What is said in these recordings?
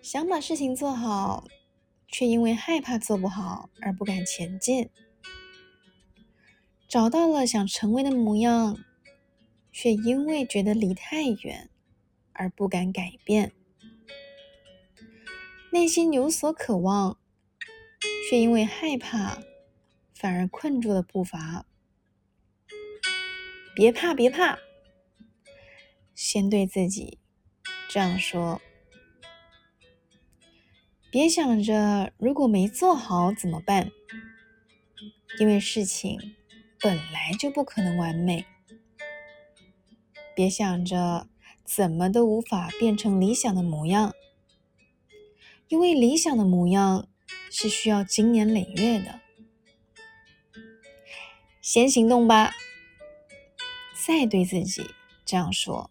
想把事情做好，却因为害怕做不好而不敢前进；找到了想成为的模样，却因为觉得离太远而不敢改变；内心有所渴望，却因为害怕反而困住了步伐。别怕，别怕，先对自己这样说。别想着如果没做好怎么办，因为事情本来就不可能完美。别想着怎么都无法变成理想的模样，因为理想的模样是需要经年累月的。先行动吧，再对自己这样说，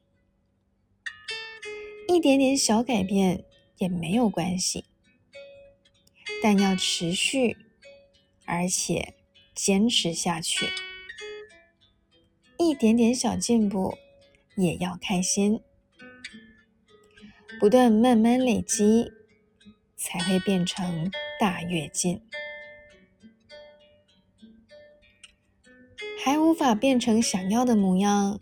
一点点小改变也没有关系。但要持续，而且坚持下去，一点点小进步也要开心，不断慢慢累积，才会变成大跃进。还无法变成想要的模样，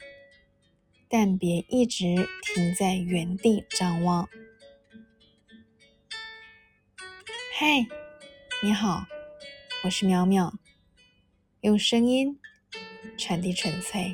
但别一直停在原地张望。嗨你好我是淼淼用声音传递纯粹。